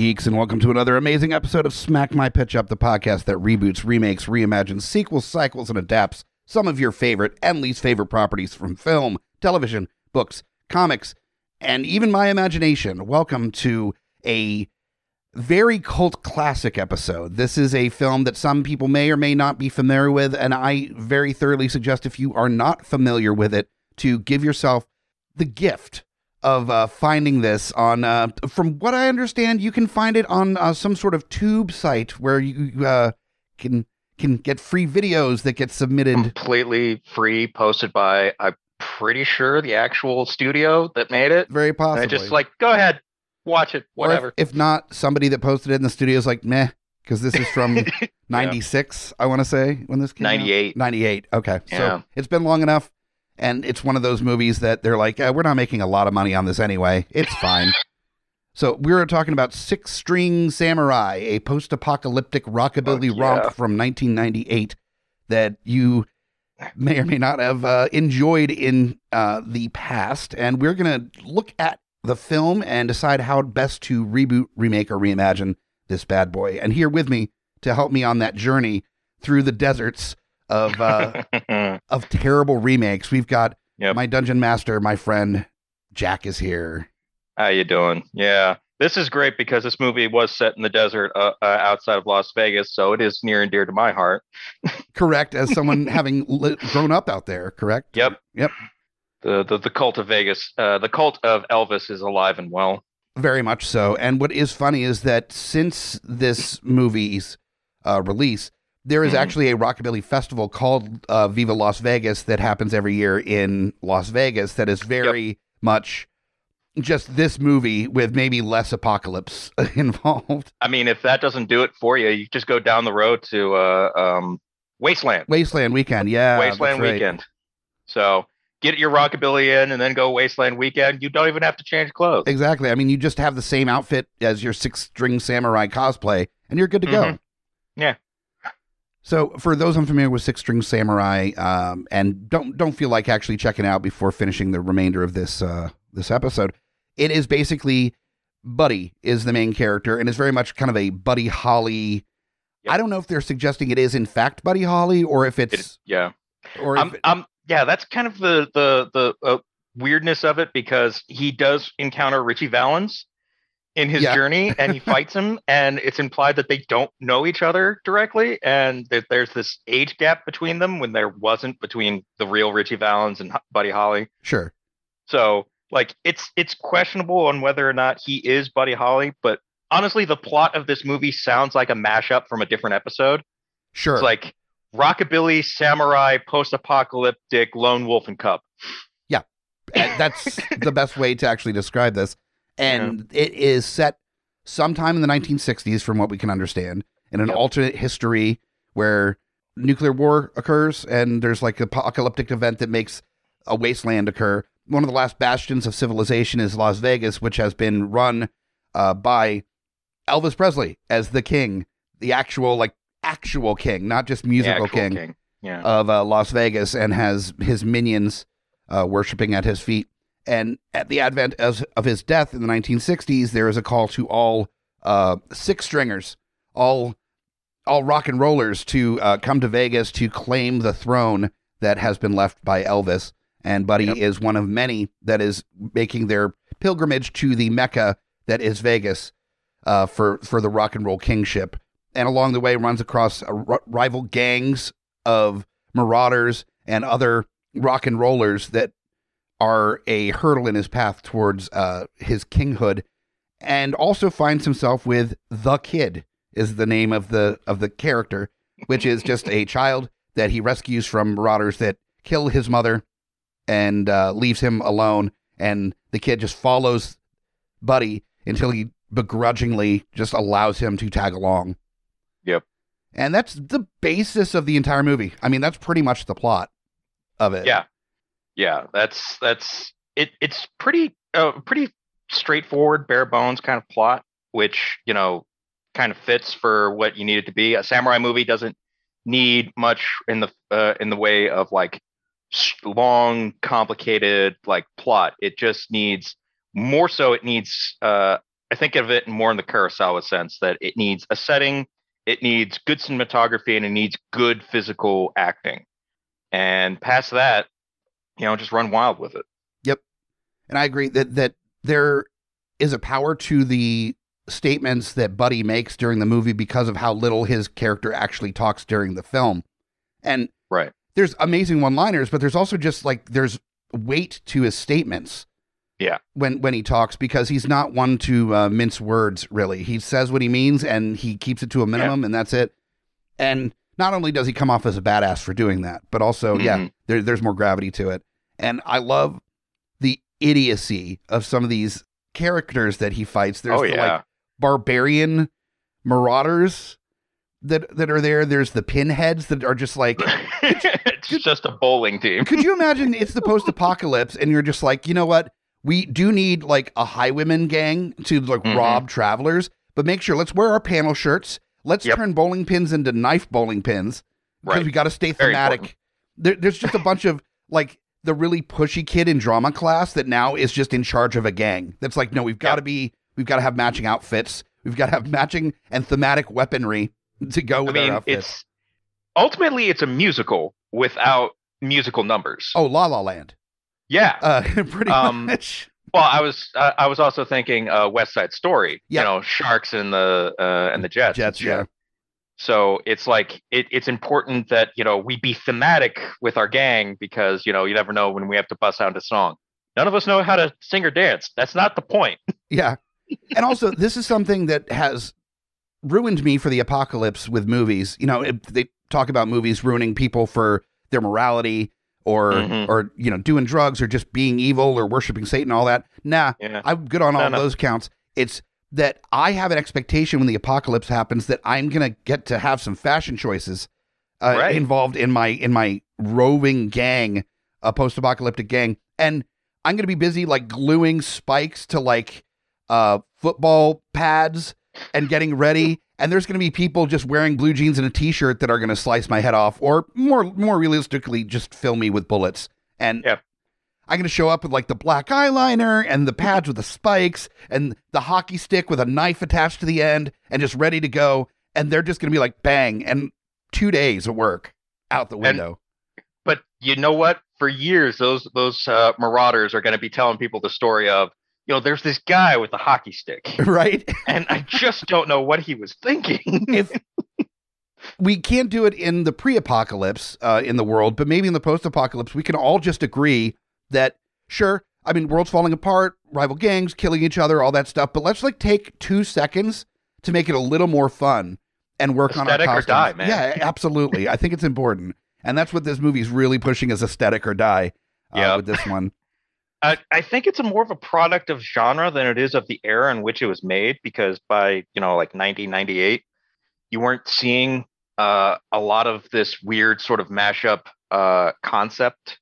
Geeks, and welcome to another amazing episode of Smack My Pitch Up, the podcast that reboots, remakes, reimagines, sequels, cycles, and adapts some of your favorite and least favorite properties from film, television, books, comics, and even my imagination. Welcome to a very cult classic episode. This is a film that some people may or may not be familiar with, and I very thoroughly suggest if you are not familiar with it to give yourself the gift of uh, finding this on. Uh, from what I understand, you can find it on uh, some sort of tube site where you uh, can can get free videos that get submitted. completely free, posted by I'm pretty sure the actual studio that made it. Very. I just like go ahead, watch it, Or if- whatever. If, not, somebody that posted it in the studio is like, meh, because this is from '96. I want to say when this came out. 98. 98. Okay, so Yeah. it's been long enough, and it's one of those movies that they're like, eh, we're not making a lot of money on this anyway. It's fine. so we were talking about Six String Samurai, a post-apocalyptic rockabilly Fuck yeah. romp from 1998 that you may or may not have uh, enjoyed in uh, the past, and we're gonna look at the film and decide how best to reboot, remake, or reimagine this bad boy. And here with me to help me on that journey through the deserts of uh, of terrible remakes, we've got Yep. my dungeon master, my friend Jack is here. How you doing? Yeah. This is great because this movie was set in the desert uh, uh, outside of Las Vegas, so it is near and dear to my heart. Correct, as someone having li- grown up out there. Correct. Yep. Yep. The the, the cult of Vegas, uh, the cult of Elvis is alive and well. Very much so. And what is funny is that since this movie's uh, release, there is Mhm. actually a rockabilly festival called uh, Viva Las Vegas that happens every year in Las Vegas. That is very much just this movie with maybe less apocalypse involved. I mean, if that doesn't do it for you, you just go down the road to uh, um, Wasteland. Wasteland Weekend, yeah, Wasteland right. Weekend. So get your rockabilly in and then go Wasteland Weekend. You don't even have to change clothes. Exactly. I mean, you just have the same outfit as your six string samurai cosplay, and you're good to go. Mhm. Yeah. So, for those unfamiliar with Six String Samurai, um, and don't don't feel like actually checking out before finishing the remainder of this uh, this episode, it is basically Buddy is the main character, and is very much kind of a Buddy Holly. Yep. I don't know if they're suggesting it is in fact Buddy Holly, or if it's It- yeah. or if I'm, I'm, yeah, that's kind of the the the uh, weirdness of it because he does encounter Ritchie Valens in his Yeah. journey, and he fights him, and it's implied that they don't know each other directly, and that there's this age gap between them when there wasn't between the real Ritchie Valens and Buddy Holly. sure, So like it's it's questionable on whether or not he is Buddy Holly, but honestly, the plot of this movie sounds like a mashup from a different episode. sure, It's like rockabilly, samurai, post-apocalyptic, lone wolf and cub. yeah that's the best way to actually describe this. And it is set sometime in the 1960s, from what we can understand, in an Yep. alternate history where nuclear war occurs and there's like an apocalyptic event that makes a wasteland occur. One of the last bastions of civilization is Las Vegas, which has been run uh, by Elvis Presley as the king, the actual, like, actual king, not just musical actual king Yeah. of uh, Las Vegas and has his minions uh, worshiping at his feet. And at the advent of, of his death in the 1960s, there is a call to all uh, six stringers, all all rock and rollers, to uh, come to Vegas to claim the throne that has been left by Elvis. And Buddy Yep. is one of many that is making their pilgrimage to the Mecca that is Vegas uh, for for the rock and roll kingship, and along the way runs across uh, r- rival gangs of marauders and other rock and rollers that are a hurdle in his path towards uh, his kinghood, and also finds himself with the kid is the name of the of the character, which is just a child that he rescues from marauders that kill his mother and uh, leaves him alone, and the kid just follows Buddy until he begrudgingly just allows him to tag along. Yep. And that's the basis of the entire movie. I mean, that's pretty much the plot of it. Yeah. Yeah, that's that's it. It's pretty uh, pretty straightforward, bare bones kind of plot, which you know kind of fits for what you need it to be. A samurai movie doesn't need much in the uh, in the way of like long, complicated like plot. It just needs more so. It needs. Uh, I think of it more in the Kurosawa sense that it needs a setting, it needs good cinematography, and it needs good physical acting. And past that, you know, just run wild with it. Yep. And I agree that that there is a power to the statements that Buddy makes during the movie because of how little his character actually talks during the film. And Right. there's amazing one-liners, but there's also just like there's weight to his statements. Yeah. When when he talks because he's not one to uh, mince words really. He says what he means and he keeps it to a minimum and that's it. And not only does he come off as a badass for doing that, but also yeah, Mhm. there, there's more gravity to it. And I love the idiocy of some of these characters that he fights. There's oh the yeah. like barbarian marauders that that are there. There's the pinheads that are just like it's just a bowling team. could you imagine it's the post apocalypse and you're just like, you know what? We do need like a highwayman gang to like Mhm. rob travelers, but make sure let's wear our panel shirts. Let's Yep. turn bowling pins into knife bowling pins because Right. we got to stay thematic. There, there's just a bunch of like the really pushy kid in drama class that now is just in charge of a gang. That's like, no, we've got to Yep. be, we've got to have matching outfits. We've got to have matching and thematic weaponry to go with I mean, our outfits. it's ultimately it's a musical without musical numbers. Oh, La La Land. yeah. Uh, pretty Um, much. Well, I was uh, I was also thinking uh, West Side Story. Yeah. You know, sharks and the uh, and the jets. Jets, yeah. So it's like it, it's important that you know we be thematic with our gang because you know you never know when we have to bust out a song. None of us know how to sing or dance. That's not the point. Yeah. And also, this is something that has ruined me for the apocalypse with movies. You know, it, they talk about movies ruining people for their morality or Mhm. or you know doing drugs or just being evil or worshiping Satan all that. Nah, Yeah. I'm good on all No, of no. those counts. It's that I have an expectation when the apocalypse happens that I'm gonna get to have some fashion choices uh, Right. involved in my in my roving gang, a post-apocalyptic gang, and I'm gonna be busy like gluing spikes to like uh football pads and getting ready. And there's going to be people just wearing blue jeans and a t-shirt that are going to slice my head off, or more more realistically, just fill me with bullets. And Yeah. I'm going to show up with like the black eyeliner and the pads with the spikes and the hockey stick with a knife attached to the end and just ready to go. And they're just going to be like, bang, and two days of work out the window. But you know what? For years, those those uh, marauders are going to be telling people the story of you know there's this guy with a hockey stick, right? and I just don't know what he was thinking. if we can't do it in the pre-apocalypse uh, in the world, but maybe in the post-apocalypse, we can all just agree that sure, I mean, world's falling apart, rival gangs killing each other, all that stuff. But let's like take two seconds to make it a little more fun and work Aesthetic on our or costumes. die, man. Yeah, absolutely. I think it's important, and that's what this movie's really pushing is aesthetic or die. Uh, Yep. with this one. I, I think it's a more of a product of genre than it is of the era in which it was made because by you know like 1998 you weren't seeing uh, a lot of this weird sort of mashup uh, concept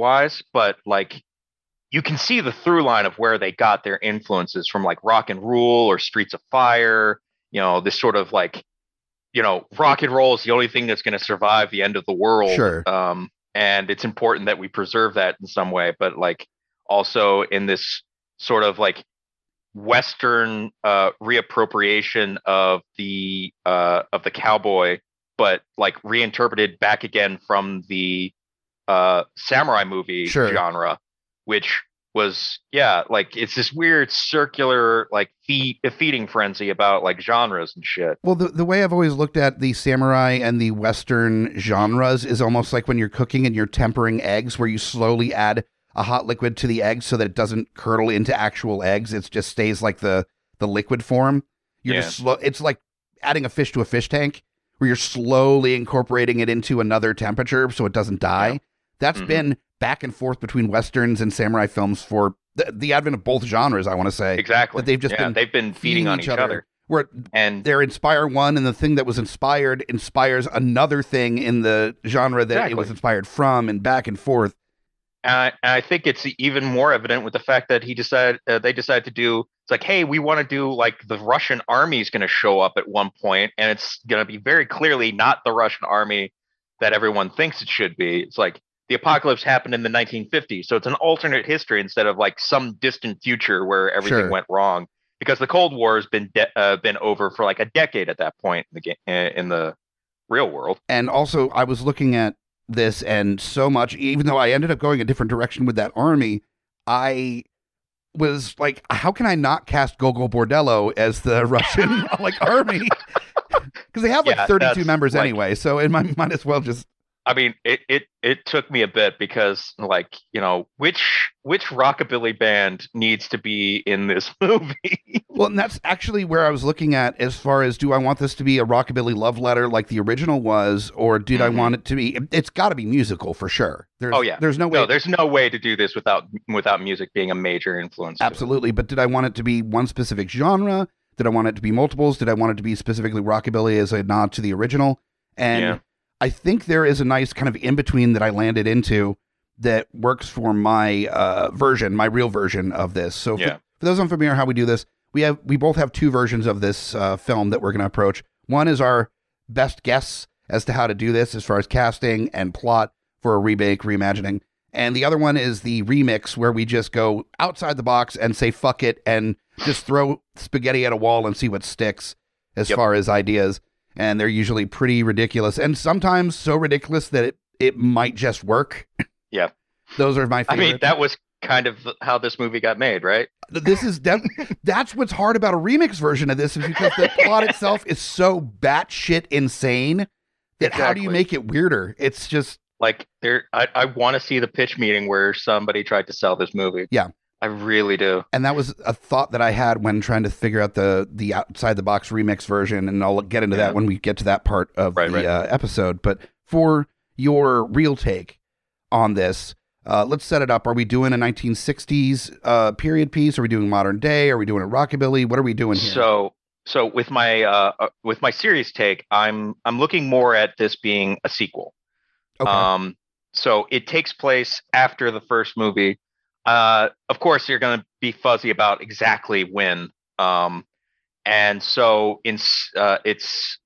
wise but like you can see the through line of where they got their influences from like rock and roll or streets of fire you know this sort of like you know rock and roll is the only thing that's going to survive the end of the world Sure. um and it's important that we preserve that in some way but like also in this sort of like western uh reappropriation of the uh of the cowboy but like reinterpreted back again from the uh samurai movie Sure. genre which was yeah, like it's this weird circular like feed, feeding frenzy about like genres and shit. Well, the the way I've always looked at the samurai and the western genres is almost like when you're cooking and you're tempering eggs, where you slowly add a hot liquid to the eggs so that it doesn't curdle into actual eggs. It just stays like the the liquid form. You're Yeah. just slow. It's like adding a fish to a fish tank, where you're slowly incorporating it into another temperature so it doesn't die. Yeah. That's Mhm. been back and forth between westerns and samurai films for the, the advent of both genres. I want to say Exactly. That they've just yeah, been they've been feeding, on each other. Where And they're inspire one, and the thing that was inspired inspires another thing in the genre that it was inspired from, and back and forth. And I, and I think it's even more evident with the fact that he decided uh, they decided to do it's like hey we want to do like the Russian army is going to show up at one point and it's going to be very clearly not the Russian army that everyone thinks it should be it's like the apocalypse happened in the 1950s so it's an alternate history instead of like some distant future where everything Sure. went wrong because the Cold War has been de- uh, been over for like a decade at that point in the ga- in the real world And also, I was looking at this, and so much, even though I ended up going a different direction with that army, I was like, how can I not cast Gogol Bordello as the Russian like army? Because they have like Yeah, 32 members like- anyway, so it might, might as well just I mean, it, it it took me a bit because, like, you know, which which rockabilly band needs to be in this movie? Well, and that's actually where I was looking at as far as do I want this to be a rockabilly love letter like the original was, or did I Mhm. want it to be? It's got to be musical for sure. There's, Oh, yeah. there's no way. no, there's no way to do this without without music being a major influence. absolutely, but did I want it to be one specific genre? Did I want it to be multiples? Did I want it to be specifically rockabilly as a nod to the original? And Yeah. I think there is a nice kind of in between that I landed into that works for my uh, version, my real version of this. So for, for those unfamiliar how we do this, we have we both have two versions of this uh, film that we're going to approach. One is our best guess as to how to do this as far as casting and plot for a remake, reimagining. And the other one is the remix where we just go outside the box and say fuck it and just throw spaghetti at a wall and see what sticks as Yep. far as ideas. And they're usually pretty ridiculous and sometimes so ridiculous that it, it might just work. Yeah. Those are my I mean, that was kind of how this movie got made, right? this is that's what's hard about a remix version of this is because the plot itself is so batshit insane that how do you make it weirder? It's just Like, there, I, I want to see the pitch meeting where somebody tried to sell this movie. Yeah. I really do. and that was a thought that I had when trying to figure out the the outside the box remix version, and I'll get into Yeah. that when we get to that part of Right, the right. Uh, episode. But for your real take on this, uh, let's set it up. Are we doing a 1960s uh, period piece? Are we doing modern day? Are we doing a rockabilly? What are we doing here? So so with my uh uh, with my serious take, I'm I'm looking more at this being a sequel. okay. Um, so it takes place after the first movie. Uh, of course, you're going to be fuzzy about exactly when. Um, and so in uh, it's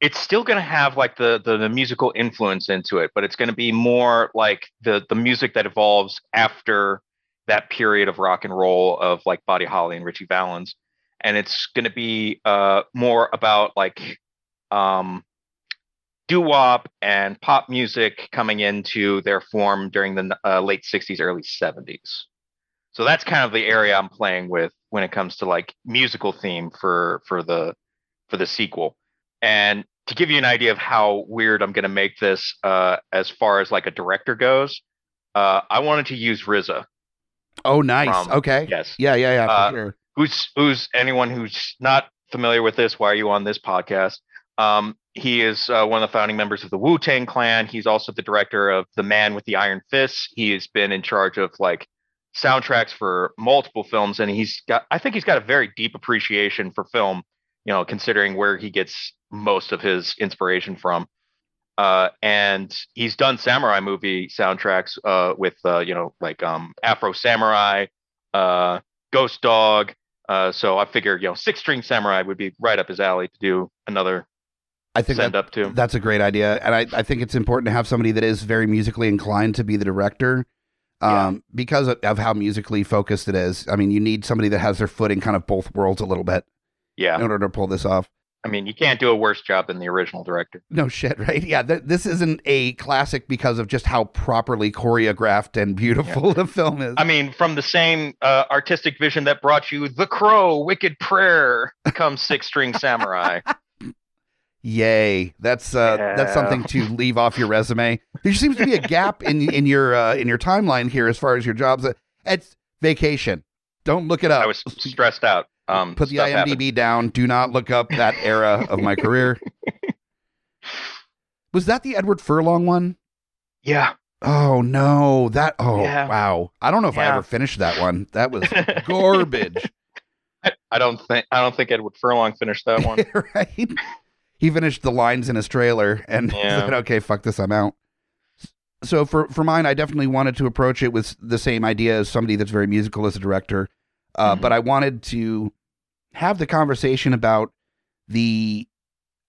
it's still going to have like the, the the musical influence into it, but it's going to be more like the the music that evolves after that period of rock and roll of like Buddy Holly and Ritchie Valens, and it's going to be uh more about like um doo wop and pop music coming into their form during the uh, late 60s, early 70s. So that's kind of the area I'm playing with when it comes to like musical theme for for the for the sequel. And to give you an idea of how weird I'm going to make this uh, as far as like a director goes, uh, I wanted to use RZA. oh, nice. from- okay. Yes. Yeah, yeah, yeah. Uh, sure. who's who's anyone who's not familiar with this why are you on this podcast um he is uh, one of the founding members of the wu-tang clan. He's also the director of the man with the iron fists. He has been in charge of like soundtracks for multiple films and he's got i think he's got a very deep appreciation for film you know considering where he gets most of his inspiration from. Uh, and he's done samurai movie soundtracks uh, with uh, you know like um, afro samurai uh, Ghost Dog. Uh, so I figure, you know, Six String Samurai would be right up his alley to do another I think that, up to. that's a great idea, and I, I think it's important to have somebody that is very musically inclined to be the director, um, Yeah. because of, of how musically focused it is. I mean, you need somebody that has their foot in kind of both worlds a little bit yeah. in order to pull this off. I mean, you can't do a worse job than the original director. No shit, right? Yeah, th- this isn't a classic because of just how properly choreographed and beautiful the film is. I mean, from the same uh, artistic vision that brought you The Crow, Wicked Prayer, comes Six String Samurai. Yay! That's uh, that's something to leave off your resume. There seems to be a gap in in your uh, in your timeline here as far as your jobs. It's vacation. Don't look it up. I was stressed out. Um, Put the IMDb happened. down. Do not look up that era of my career. Was that the Edward Furlong one? Yeah. Oh no, that oh Yeah. wow. I don't know if I ever finished that one. That was garbage. I, I don't think I don't think Edward Furlong finished that one. right? He finished the lines in his trailer and Yeah. said, "Okay, fuck this, I'm out." So for for mine, I definitely wanted to approach it with the same idea as somebody that's very musical as a director, uh, Mhm. but I wanted to have the conversation about the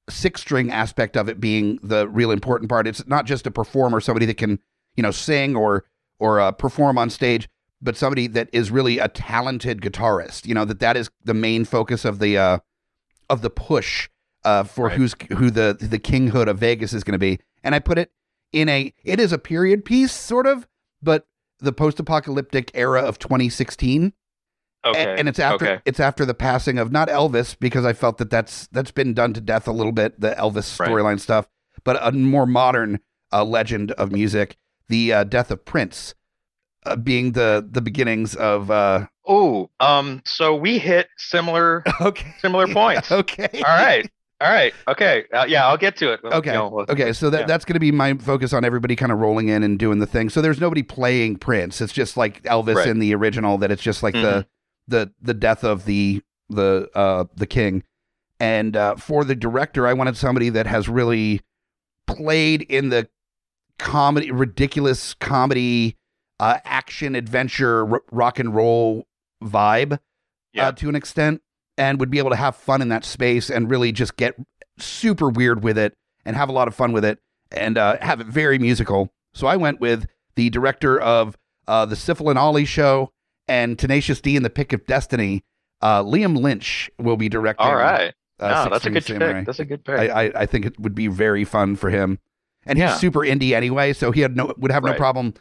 six string aspect of it being the real important part. It's not just a performer, somebody that can you know sing or or uh, perform on stage, but somebody that is really a talented guitarist. You know that that is the main focus of the uh, of the push uh, for Right. who's who the the kinghood of Vegas is going to be. And I put it in a it is a period piece sort of, but the post apocalyptic era of 2016 Okay. and, and it's after okay. it's after the passing of not Elvis because I felt that that's that's been done to death a little bit the Elvis Right. storyline stuff, but a more modern uh, legend of music, the uh, death of Prince, uh, being the the beginnings of. Uh, Oh, um, so we hit similar okay, similar points. All okay, right. All right. Okay. Uh, yeah, I'll get to it. Okay. You know, we'll- Okay, so that Yeah. that's going to be my focus on everybody kind of rolling in and doing the thing. So there's nobody playing Prince. It's just like Elvis Right. in the original. That it's just like the the the death of the the uh the king. And uh, for the director, I wanted somebody that has really played in the comedy, ridiculous comedy, uh, action adventure, r- rock and roll vibe Yeah. uh, to an extent, and would be able to have fun in that space and really just get super weird with it and have a lot of fun with it and uh, have it very musical. So I went with the director of uh, the Sifl and Olly show and Tenacious D and the Pick of Destiny. Uh, Liam Lynch will be directing. All right. uh, no, that's a good Samurai. pick. That's a good pick. I, I, I think it would be very fun for him. And he's Yeah. super indie anyway, so he had no would have no problem.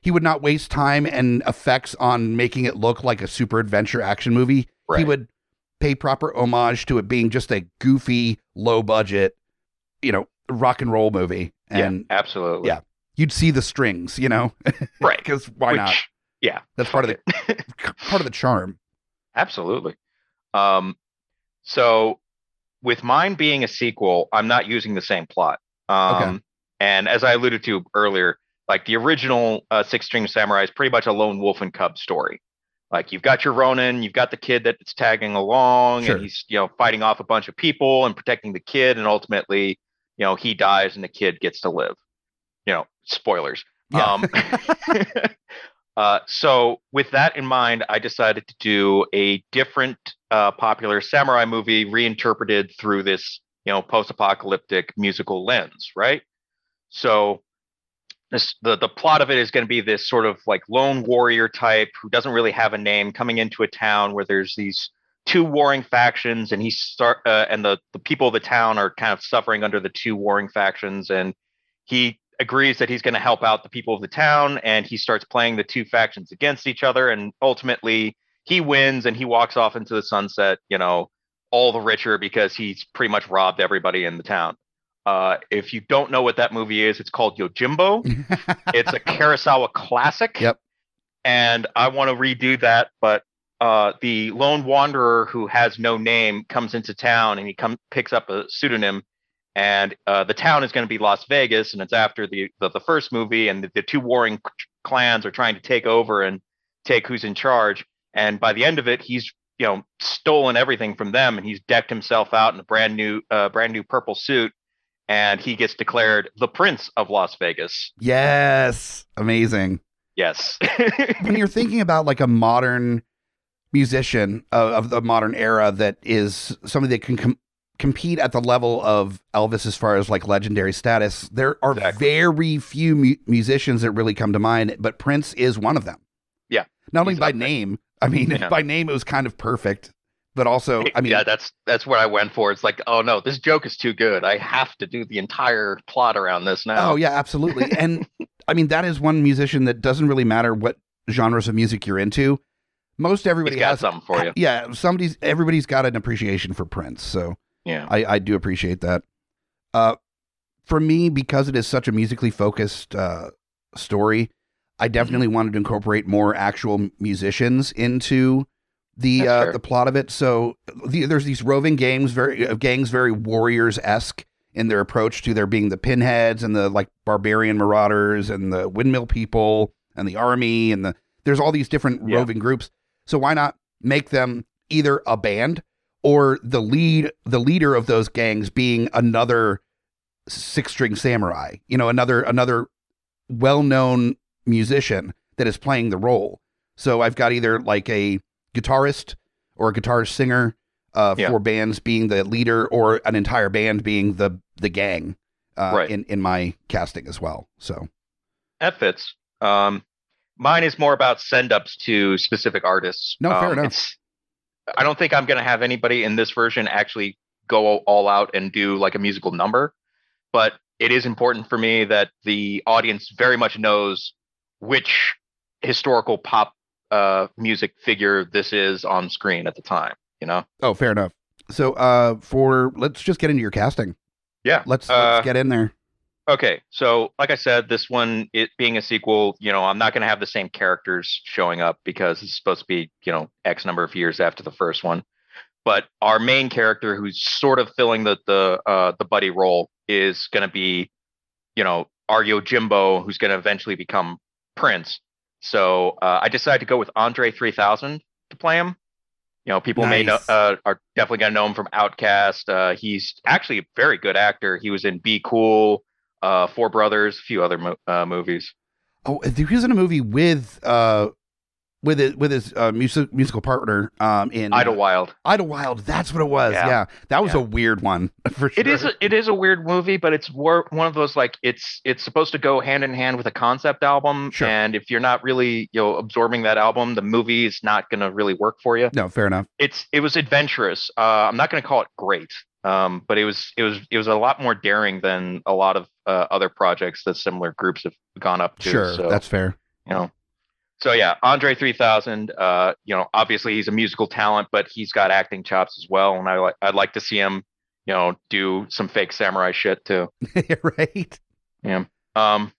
He would not waste time and effects on making it look like a super adventure action movie. He would pay proper homage to it being just a goofy, low budget, you know, rock and roll movie. And yeah, absolutely. yeah. you'd see the strings, you know, Right. because why Which- not? Yeah. That's part of the part of the charm. Absolutely. Um, so with mine being a sequel, I'm not using the same plot. Um, Okay. and as I alluded to earlier, like the original uh, Six String Samurai is pretty much a lone wolf and cub story. Like you've got your Ronin, you've got the kid that's tagging along, Sure. and he's you know fighting off a bunch of people and protecting the kid, and ultimately, you know, he dies and the kid gets to live. You know, spoilers. Yeah. Um, uh, so with that in mind, I decided to do a different uh, popular samurai movie reinterpreted through this, you know, post-apocalyptic musical lens, right? So this the the plot of it is going to be this sort of like lone warrior type who doesn't really have a name coming into a town where there's these two warring factions and he start uh, and the the people of the town are kind of suffering under the two warring factions and he agrees that he's going to help out the people of the town and he starts playing the two factions against each other and ultimately he wins and he walks off into the sunset you know all the richer because he's pretty much robbed everybody in the town uh, if you don't know what that movie is it's called yojimbo it's a kurosawa classic Yep. and i want to redo that but uh, the lone wanderer who has no name comes into town and he come picks up a pseudonym and uh, the town is going to be Las Vegas, and it's after the the, the first movie, and the, the two warring clans are trying to take over and take who's in charge. And by the end of it, he's you know stolen everything from them, and he's decked himself out in a brand new uh, brand new purple suit, and he gets declared the Prince of Las Vegas. yes, amazing. Yes, when you're thinking about like a modern musician of, of the modern era that is somebody that can com- compete at the level of Elvis as far as like legendary status, there are Exactly. very few mu- musicians that really come to mind, but Prince is one of them. Yeah, Not only by name, I mean, Yeah. by name, it was kind of perfect but also, I mean, yeah, that's that's what I went for. It's like, oh no, this joke is too good. I have to do the entire plot around this now. oh yeah, absolutely. and I mean, that is one musician that doesn't really matter what genres of music you're into. Most everybody has something for you. Yeah, somebody's everybody's got an appreciation for Prince, so Yeah. I, I do appreciate that. Uh, for me, because it is such a musically focused uh, story, I Mm-hmm. definitely wanted to incorporate more actual musicians into the uh, the plot of it. So the, there's these roving games, very uh, gangs, very warriors esque in their approach to there being the pinheads and the like barbarian marauders and the windmill people and the army and the there's all these different Yeah. roving groups. So why not make them either a band or the lead the leader of those gangs being another six string samurai you know another another well-known musician that is playing the role so i've got either like a guitarist or a guitarist singer uh, Yeah. for bands being the leader or an entire band being the the gang uh, Right. in in my casting as well so That fits. Um, mine is more about send ups to specific artists. No, fair Um, enough. I don't think I'm going to have anybody in this version actually go all out and do like a musical number, but it is important for me that the audience very much knows which historical pop uh, music figure this is on screen at the time. You know? oh fair enough so uh for let's just get into your casting Yeah. let's Uh, let's get in there Okay, so like I said, this one it being a sequel, you know, I'm not going to have the same characters showing up because it's supposed to be, you know, X number of years after the first one. But our main character, who's sort of filling the the uh, the buddy role, is going to be, you know, Aryo Jimbo, who's going to eventually become Prince. So uh, I decided to go with Andre 3000 to play him. You know, people may know uh, are definitely going to know him from OutKast. Uh, he's actually a very good actor. He was in Be Cool uh, Four Brothers, a few other mo- uh, movies. Oh, he was in a movie with uh with his with his uh, music, musical partner um in Idlewild. Idlewild. That's what it was. Yeah, Yeah. that was Yeah. a weird one for sure. It is a, it is a weird movie, but it's wor- one of those like it's it's supposed to go hand in hand with a concept album, Sure. and if you're not really you know absorbing that album, the movie is not going to really work for you. no, fair enough. It's it was adventurous. Uh, I'm not going to call it great, um, but it was it was it was a lot more daring than a lot of uh, other projects that similar groups have gone up to. Sure, so. that's fair. you know. So yeah, Andre 3000. Uh, you know, obviously he's a musical talent, but he's got acting chops as well, and I like I'd like to see him, you know, do some fake samurai shit too. right. Yeah. Um,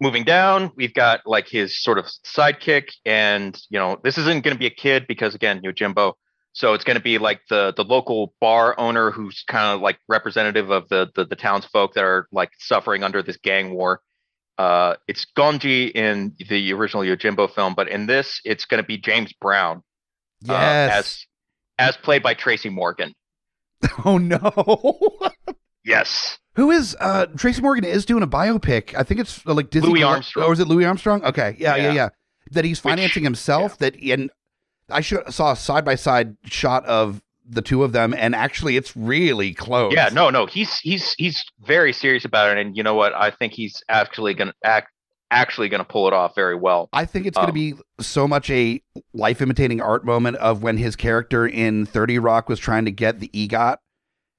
moving down, we've got like his sort of sidekick, and you know, this isn't going to be a kid because again, Yojimbo So it's going to be like the the local bar owner who's kind of like representative of the, the the townsfolk that are like suffering under this gang war. Uh, it's Gonji in the original Yojimbo film, but in this, it's going to be James Brown uh, as as played by Tracy Morgan. oh no. Yes, Who is uh Tracy Morgan is doing a biopic. I think it's uh, like Disney Louis Armstrong. Or is it Louis Armstrong? Okay. Yeah, yeah, yeah. Yeah. That he's Which- financing himself that and I should, saw a side by side shot of the two of them and actually it's really close. Yeah, no, no, he's he's he's very serious about it, and you know what? I think he's actually gonna act actually gonna pull it off very well. I think it's going to Um, be so much a life imitating art moment of when his character in 30 Rock was trying to get the EGOT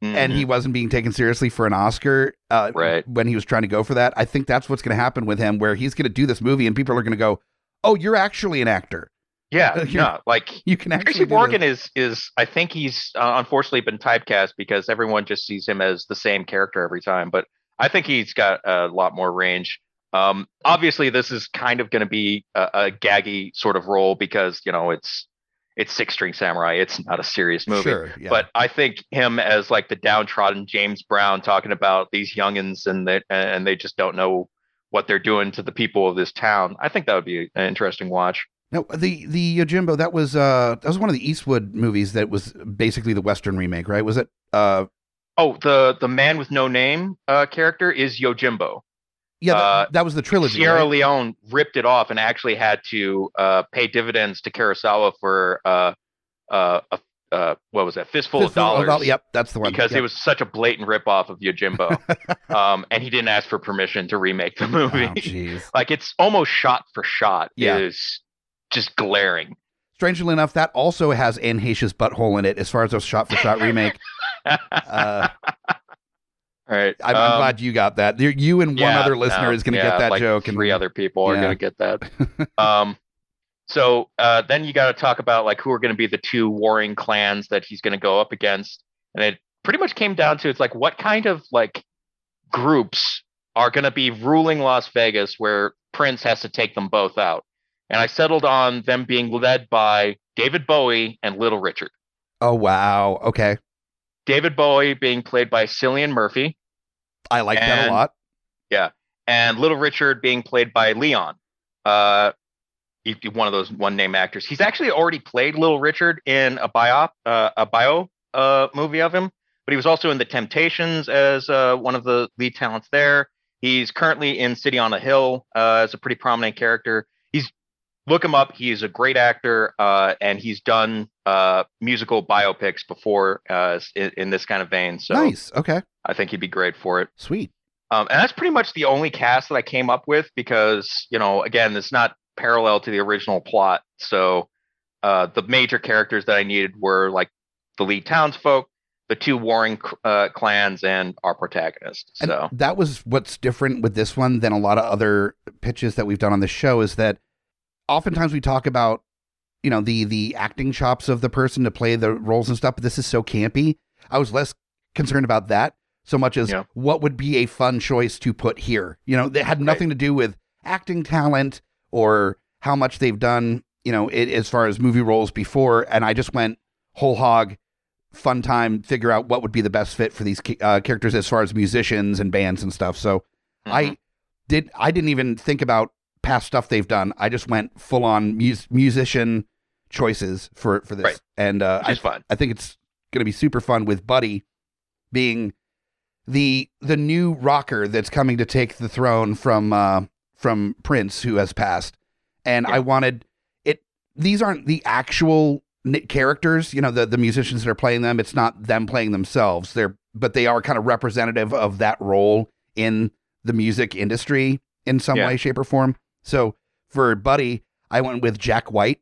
and he wasn't being taken seriously for an Oscar uh, Mm-hmm. Right. when he was trying to go for that. I think that's what's going to happen with him, where he's going to do this movie and people are going to go, "Oh, you're actually an actor. Yeah, you're- no, like You can actually." Tracy Morgan is is I think he's uh, unfortunately been typecast because everyone just sees him as the same character every time, but I think he's got a lot more range. Um, obviously, this is kind of going to be a, a gaggy sort of role because you know it's it's Six String Samurai. It's not a serious movie. Sure, yeah. But I think him as like the downtrodden James Brown talking about these youngins and they and they just don't know what they're doing to the people of this town. I think that would be an interesting watch. No, the the Yojimbo that was uh that was one of the Eastwood movies that was basically the Western remake, right? Was it? Uh, Oh, the the man with no name uh, character is Yojimbo. yeah, that, Uh, that was the trilogy. Sergio right? Leone ripped it off and actually had to uh, pay dividends to Kurosawa for uh, uh, a, uh, what was that fistful, of dollars. doll- Yep, that's the one. because Yep. it was such a blatant ripoff of Yojimbo, um, and he didn't ask for permission to remake the movie. Oh, like it's almost shot for shot Yeah. is just glaring. strangely enough, that also has Anne Heche's butthole in it as far as a shot for shot remake. Uh, All right. I'm, um, glad you got that. You- You and one yeah, other listener no, is going to yeah, get that like joke. And Three other people are going to get that. um, so uh, then you got to talk about like who are going to be the two warring clans that he's going to go up against, and it pretty much came down to it's like what kind of like groups are going to be ruling Las Vegas, where Prince has to take them both out. And I settled on them being led by David Bowie and Little Richard. oh wow, okay, David Bowie being played by Cillian Murphy, I like that a lot. Yeah, and Little Richard being played by Leon. Uh, one of those one name actors. He's actually already played Little Richard in a biop, uh, a bio uh, movie of him, but he was also in The Temptations as uh, one of the lead talents there. He's currently in City on a Hill uh, as a pretty prominent character. Look him up. He's a great actor, uh, and he's done uh, musical biopics before uh, in, in this kind of vein. So nice, okay, I think he'd be great for it. sweet. Um, and that's pretty much the only cast that I came up with because, you know, again, it's not parallel to the original plot. So uh, the major characters that I needed were like the lead townsfolk, the two warring uh, clans, and our protagonist. And So that was what's different with this one than a lot of other pitches that we've done on the show is that oftentimes we talk about you know the the acting chops of the person to play the roles and stuff but this is so campy i was less concerned about that so much as Yeah. what would be a fun choice to put here you know that had nothing to do with acting talent or how much they've done you know it, as far as movie roles before and i just went whole hog fun time figure out what would be the best fit for these uh, characters as far as musicians and bands and stuff so mhm. I did. I didn't even think about past stuff they've done. I just went full on mus- musician choices for for this, Right. and uh, I fun. I think it's going to be super fun with Buddy being the the new rocker that's coming to take the throne from uh, from Prince, who has passed. And Yeah. I wanted it. These aren't the actual characters, you know, the the musicians that are playing them. It's not them playing themselves. They're but they are kind of representative of that role in the music industry in some Yeah. way, shape, or form. So for Buddy, I went with Jack White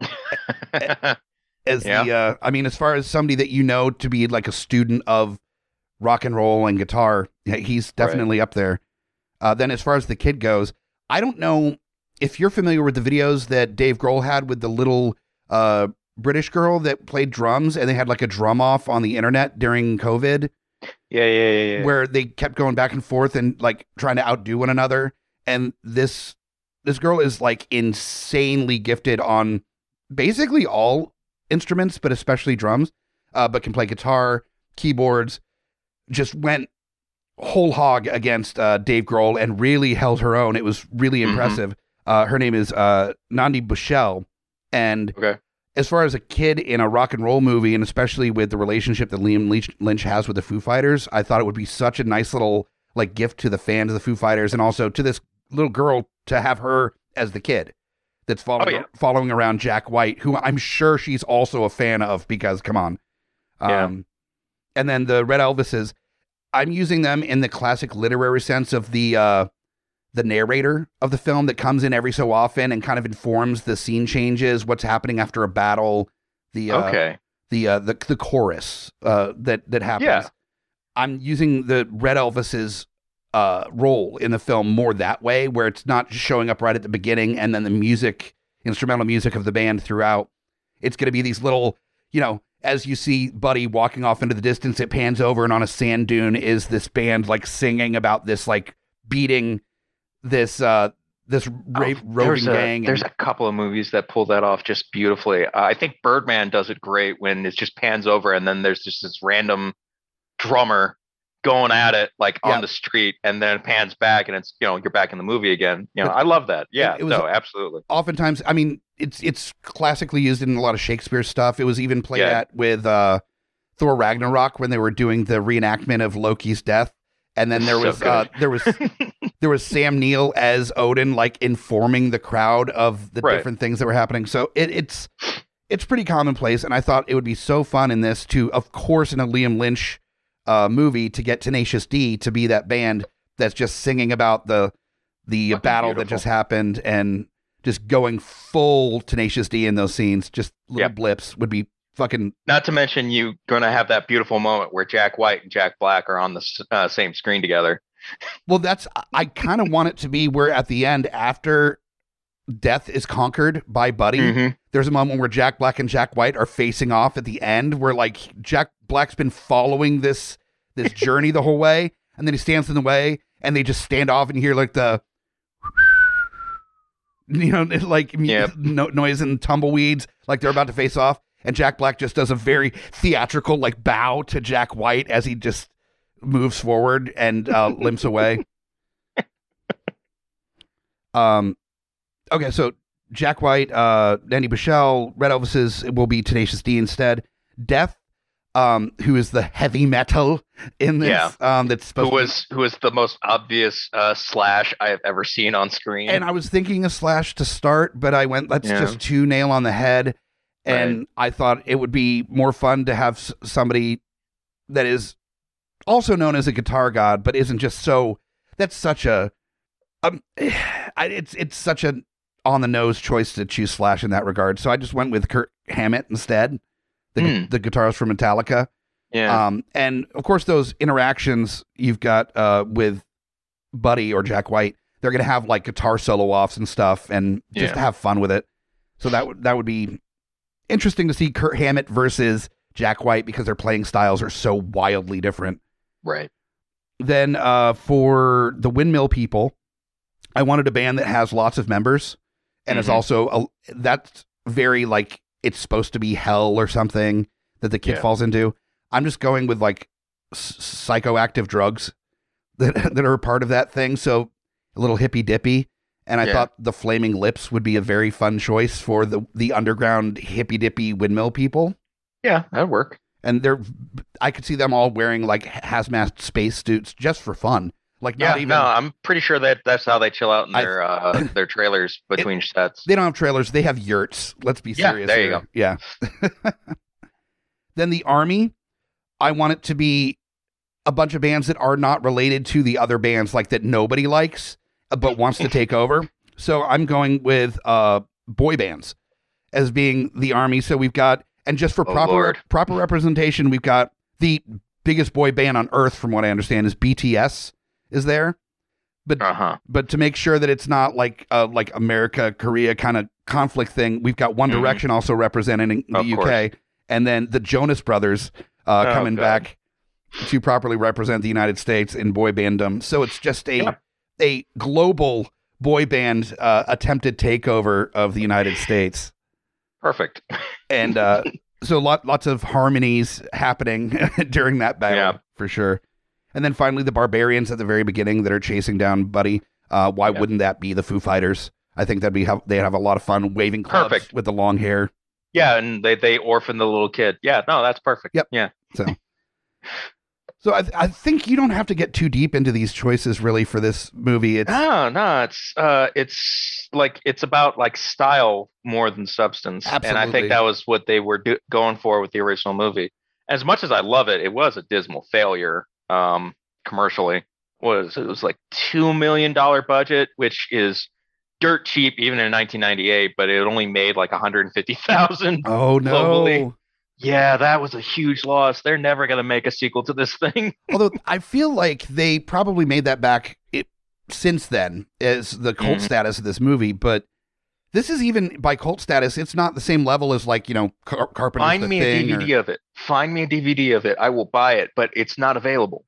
as Yeah. the uh I mean as far as somebody that you know to be like a student of rock and roll and guitar, he's definitely up there. Uh then as far as the kid goes, I don't know if you're familiar with the videos that Dave Grohl had with the little uh British girl that played drums and they had like a drum off on the internet during COVID yeah, yeah, yeah, yeah. where they kept going back and forth and like trying to outdo one another and this this girl is like insanely gifted on basically all instruments but especially drums uh, but can play guitar keyboards just went whole hog against uh, Dave Grohl and really held her own it was really Mhm. impressive uh, her name is uh, Nandi Bushell and Okay. as far as a kid in a rock and roll movie, and especially with the relationship that Liam Lynch, Lynch has with the Foo Fighters, I thought it would be such a nice little like gift to the fans of the Foo Fighters, and also to this little girl to have her as the kid that's following Oh, yeah. following around Jack White, who I'm sure she's also a fan of because come on, Yeah. um, and then the Red Elvises, I'm using them in the classic literary sense of the uh, the narrator of the film that comes in every so often and kind of informs the scene changes, what's happening after a battle, the uh, okay. the uh, the the chorus uh, that that happens. Yeah. I'm using the Red Elvis's uh, role in the film more that way, where it's not just showing up right at the beginning and then the music, instrumental music of the band throughout. It's going to be these little, you know, as you see Buddy walking off into the distance, it pans over and on a sand dune is this band like singing about this like beating this uh this ra- Oh, roving there's a, gang. and- There's a couple of movies that pull that off just beautifully. Uh, I think Birdman does it great when it just pans over and then there's just this random drummer going at it like Yeah. on the street and then it pans back and it's you know you're back in the movie again. You know, But- I love that. Yeah, it was- no, absolutely. oftentimes i mean it's it's classically used in a lot of shakespeare stuff it was even played Yeah. at with uh thor ragnarok when they were doing the reenactment of loki's death and then there So was uh, there was there was sam neill as odin like informing the crowd of the Right. different things that were happening so it, it's it's pretty commonplace and i thought it would be so fun in this to of course in a liam lynch uh, movie to get tenacious d to be that band that's just singing about the the Fucking battle that just happened and just going full Tenacious D in those scenes, just little Yep. blips would be fucking. Not to mention you going to have that beautiful moment where Jack White and Jack Black are on the uh, same screen together. Well, that's I kind of want it to be where at the end after death is conquered by Buddy. Mhm. There's a moment where Jack Black and Jack White are facing off at the end, where like Jack Black's been following this this journey the whole way, and then he stands in the way, and they just stand off, and you hear like the you know like Yep. no, noise and tumbleweeds, like they're about to face off, and Jack Black just does a very theatrical like bow to Jack White as he just moves forward and uh, limps away. Um, okay, so Jack White, uh, Nandi Bushell, Red Elvis's will be Tenacious D instead. Death, um, who is the heavy metal in this, Yeah. um, that's supposed Who to be- was who was the most obvious uh, slash I have ever seen on screen? and I was thinking a slash to start, but I went, let's Yeah. just two nail on the head. And I thought it would be more fun to have s- somebody that is also known as a guitar god, but isn't just so. That's such a, um, it's it's such a on the nose choice to choose Slash in that regard. So I just went with Kirk Hammett instead, the Hmm. the guitarist from Metallica. yeah, Um, and of course, those interactions you've got uh, with Buddy or Jack White, they're gonna have like guitar solo offs and stuff, and just Yeah. have fun with it. So that would that would be interesting to see Kirk Hammett versus Jack White because their playing styles are so wildly different. right. Then uh, for the Windmill People, I wanted a band that has lots of members and is Mhm. also a, that's very like it's supposed to be hell or something that the kid Yeah. falls into. I'm just going with like s- psychoactive drugs that that are part of that thing. So a little hippy dippy. And I Yeah. thought the Flaming Lips would be a very fun choice for the the underground hippy dippy windmill people Yeah, that'd work. and they're I could see them all wearing like hazmat space suits just for fun. Like Yeah, not even no, I'm pretty sure that that's how they chill out in I- their uh, their trailers between sets. they don't have trailers, they have yurts. Let's be Yeah, serious. there you here. Yeah. then the army, I want it to be a bunch of bands that are not related to the other bands like that nobody likes uh, but wants to take over. So I'm going with uh boy bands as being the army. So we've got and just for Oh, proper Lord. proper representation, we've got the biggest boy band on earth from what I understand is BTS is there. But Uh huh. but to make sure that it's not like uh like America Korea kind of conflict thing, we've got One Mhm. Direction also representing the Of UK, course. and then the Jonas Brothers uh, Oh, coming God. back to properly represent the United States in boy bandom. So it's just a Yeah. a global boy band uh, attempted takeover of the United States, Perfect. and uh, so lot lots of harmonies happening during that battle Yeah. for sure. And then finally, the barbarians at the very beginning that are chasing down Buddy. Uh, why Yeah. wouldn't that be the Foo Fighters? I think that'd be have they'd have a lot of fun waving clubs Perfect. with the long hair. Yeah, and they they orphan the little kid. Yeah, no, that's perfect. Yep. Yeah. So so I, I think you don't have to get too deep into these choices really for this movie. It's No, no, it's uh, it's like it's about like style more than substance, and I think that was what they were do- going for with the original movie. As much as I love it, it was a dismal failure um, commercially. Was it was like two million dollar budget, which is dirt cheap even in 1998, but it only made like 150,000. oh no. globally. Yeah, that was a huge loss. They're never going to make a sequel to this thing. Although I feel like they probably made that back it, since then as the cult Mhm. status of this movie, but this is even by cult status, it's not the same level as like you know Car- Carpenter's Find me a Thing or- DVD of it. Find me a DVD of it. I will buy it, but it's not available.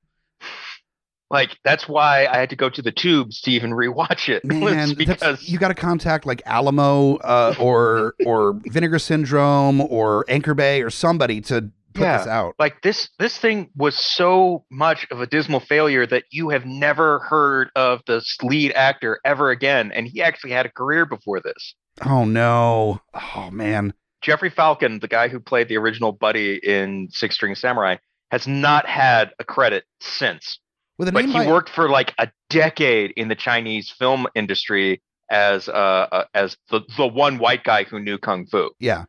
Like that's why I had to go to the tubes to even rewatch it. Man, because you got to contact like Alamo uh, or or Vinegar Syndrome or Anchor Bay or somebody to put Yeah. this out. like this this thing was so much of a dismal failure that you have never heard of the lead actor ever again, and he actually had a career before this. Oh no! Oh man! Jeffrey Falcon, the guy who played the original Buddy in Six String Samurai, has not had a credit since. With a but name he by worked for like a decade in the Chinese film industry as uh, uh as the, the one white guy who knew kung fu, yeah,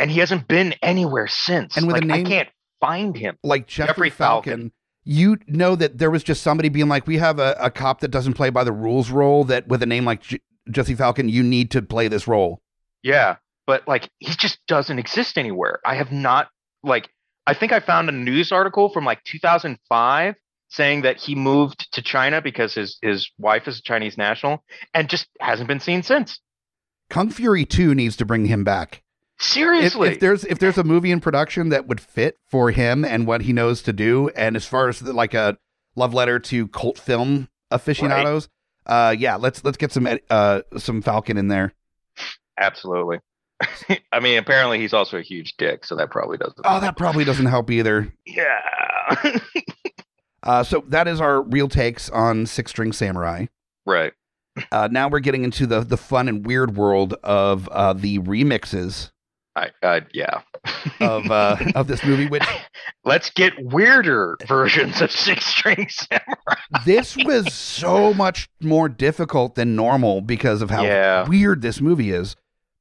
and he hasn't been anywhere since. And with a name- I can't find him. like Jeffrey, Jeffrey Falcon. Falcon. You know that there was just somebody being like, we have a, a cop that doesn't play by the rules role that with a name like J- Jesse Falcon, you need to play this role. Yeah, but like he just doesn't exist anywhere. I have not like I think I found a news article from like 2005 saying that he moved to China because his his wife is a Chinese national and just hasn't been seen since. Kung Fury 2 needs to bring him back. If, Seriously. if there's if there's a movie in production that would fit for him and what he knows to do, and as far as the, like a love letter to cult film aficionados, uh, yeah, let's let's get some uh some Falcon in there. Absolutely. I mean, apparently he's also a huge dick, so that probably doesn't. Oh, that probably doesn't help either. yeah. Uh, so that is our real takes on Six String Samurai. right. Uh, now we're getting into the the fun and weird world of uh, the remixes I, uh, yeah. of uh, of this movie, which Let's get weirder versions of Six String Samurai. this was so much more difficult than normal because of how Yeah. weird this movie is.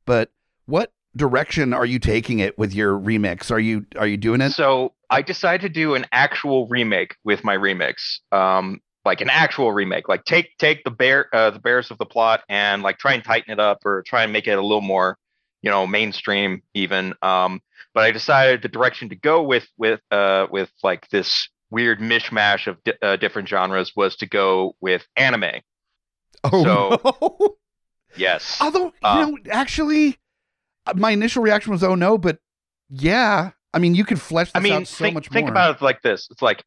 But what direction are you taking it with your remix? Are you are you doing it? So I decided to do an actual remake with my remix. Um, like an actual remake. Like take take the bear uh, the bears of the plot and like try and tighten it up or try and make it a little more, you know, mainstream even. Um, but I decided the direction to go with with uh with like this weird mishmash of di- uh, different genres was to go with anime. oh so- no! Yes. Although you Uh, know, actually, uh, my initial reaction was, "Oh no!" But yeah, I mean, you could flesh this I mean, out so think, much think more. about it like this: it's like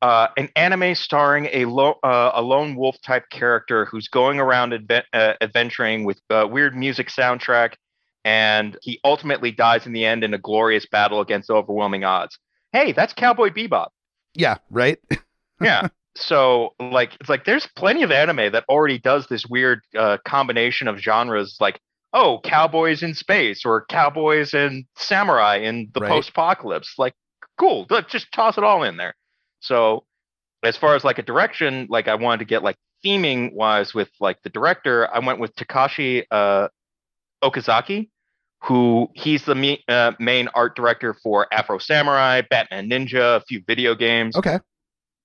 uh, an anime starring a lo- uh, a lone wolf type character who's going around adve- uh, adventuring with a weird music soundtrack, and he ultimately dies in the end in a glorious battle against overwhelming odds. Hey, that's Cowboy Bebop. yeah, right. Yeah. so like it's like there's plenty of anime that already does this weird uh, combination of genres like oh cowboys in space or cowboys and samurai in the Right. post-apocalypse like cool just toss it all in there so as far as like a direction like i wanted to get like theming wise with like the director i went with takashi uh, okazaki who he's the me- uh, main art director for afro samurai batman ninja a few video games Okay.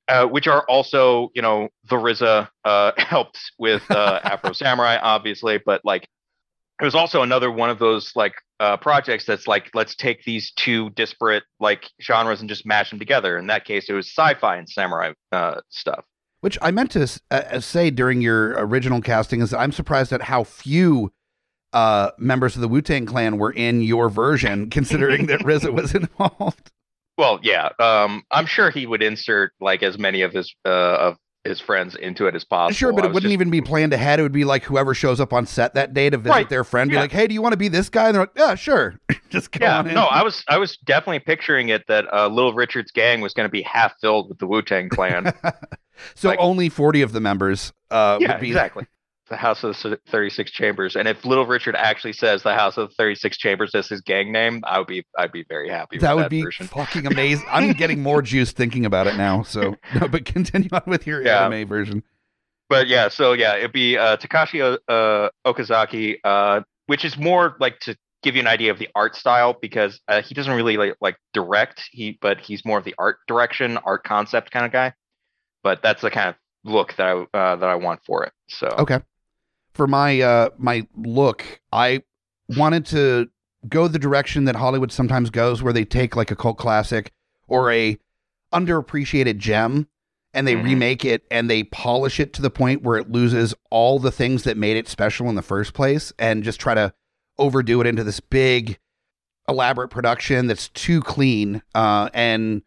uh, which are also, you know, the RZA uh, helped with uh, Afro Samurai, obviously, but like it was also another one of those like uh, projects that's like let's take these two disparate like genres and just mash them together. In that case, it was sci-fi and samurai uh, stuff. Which I meant to uh, say during your original casting is I'm surprised at how few uh, members of the Wu Tang Clan were in your version, considering that RZA was involved. Well, yeah, um, I'm sure he would insert like as many of his uh, of his friends into it as possible. Sure, but it wouldn't just- even be planned ahead. It would be like whoever shows up on set that day to visit Right, their friend, be like, "Hey, do you want to be this guy?" And they're like, "Yeah, sure." Just go Yeah, no, I was I was definitely picturing it that uh, Little Richard's gang was going to be half filled with the Wu Tang Clan. so like- only forty of the members uh, yeah, would be exactly. The House of the 36 Chambers. And if Little Richard actually says the House of the 36 Chambers as his gang name, I would be I'd be very happy That would that be version. fucking amazing. I'm getting more juice thinking about it now. So, no, but continue on with your Yeah. anime version. But yeah, so yeah, it'd be uh, Takashi uh, Okazaki, uh, which is more like to give you an idea of the art style because uh, he doesn't really like, like direct, he but he's more of the art direction, art concept kind of guy. But that's the kind of look that I uh, that I want for it. So Okay. For my uh my look, I wanted to go the direction that Hollywood sometimes goes where they take like a cult classic or a underappreciated gem and they Mhm. remake it and they polish it to the point where it loses all the things that made it special in the first place and just try to overdo it into this big elaborate production that's too clean uh and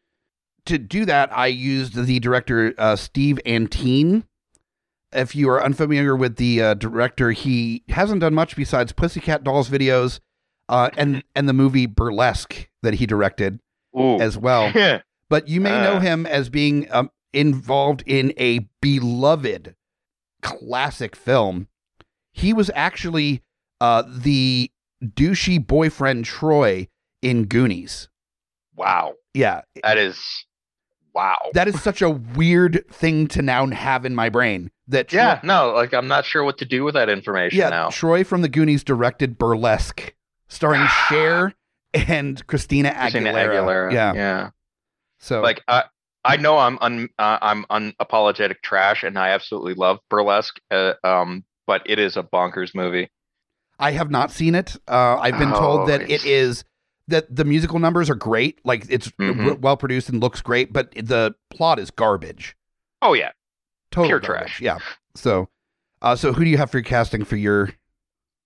to do that I used the director uh Steve Antin if you are unfamiliar with the uh, director, he hasn't done much besides Pussycat Dolls videos, uh, and and the movie Burlesque that he directed Ooh. as well. But you may know Uh. him as being um, involved in a beloved classic film. He was actually uh, the douchey boyfriend Troy in Goonies. wow, Yeah, that is wow. that is such a weird thing to now have in my brain. That Troy- yeah, no, like I'm not sure what to do with that information Yeah, now. Troy from the Goonies directed Burlesque, starring Cher and Christina Aguilera. Christina Aguilera. Yeah. yeah. So Like I, I know I'm un, uh, I'm unapologetic trash, and I absolutely love burlesque. Uh, um, but it is a bonkers movie. I have not seen it. Uh, I've been Oh, told that it's- it is that the musical numbers are great, like it's Mhm. well produced and looks great, but the plot is garbage. Oh yeah, Total Pure garbage. trash. Yeah. So, uh, so who do you have for your casting for your?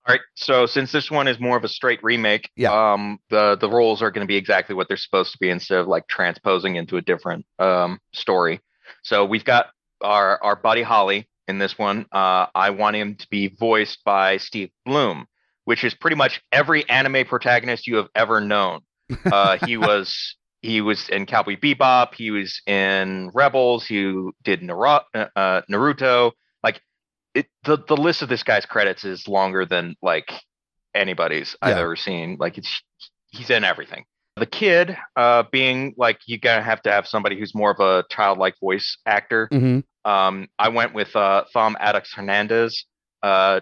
All right, so since this one is more of a straight remake, Yeah. um, the the roles are going to be exactly what they're supposed to be instead of like transposing into a different um story. So we've got our our buddy Holly in this one. Uh, I want him to be voiced by Steve Blum, which is pretty much every anime protagonist you have ever known. Uh, he was he was in Cowboy Bebop. He was in Rebels. He did uh, Naruto. Like it, the the list of this guy's credits is longer than like anybody's I've ever seen. Like it's he's in everything. The kid, uh, being like you gotta have to have somebody who's more of a childlike voice actor. Mm-hmm. Um, I went with uh, Thom Adcox Hernandez, uh,